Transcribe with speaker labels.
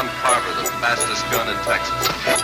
Speaker 1: John Carver, the fastest gun in Texas.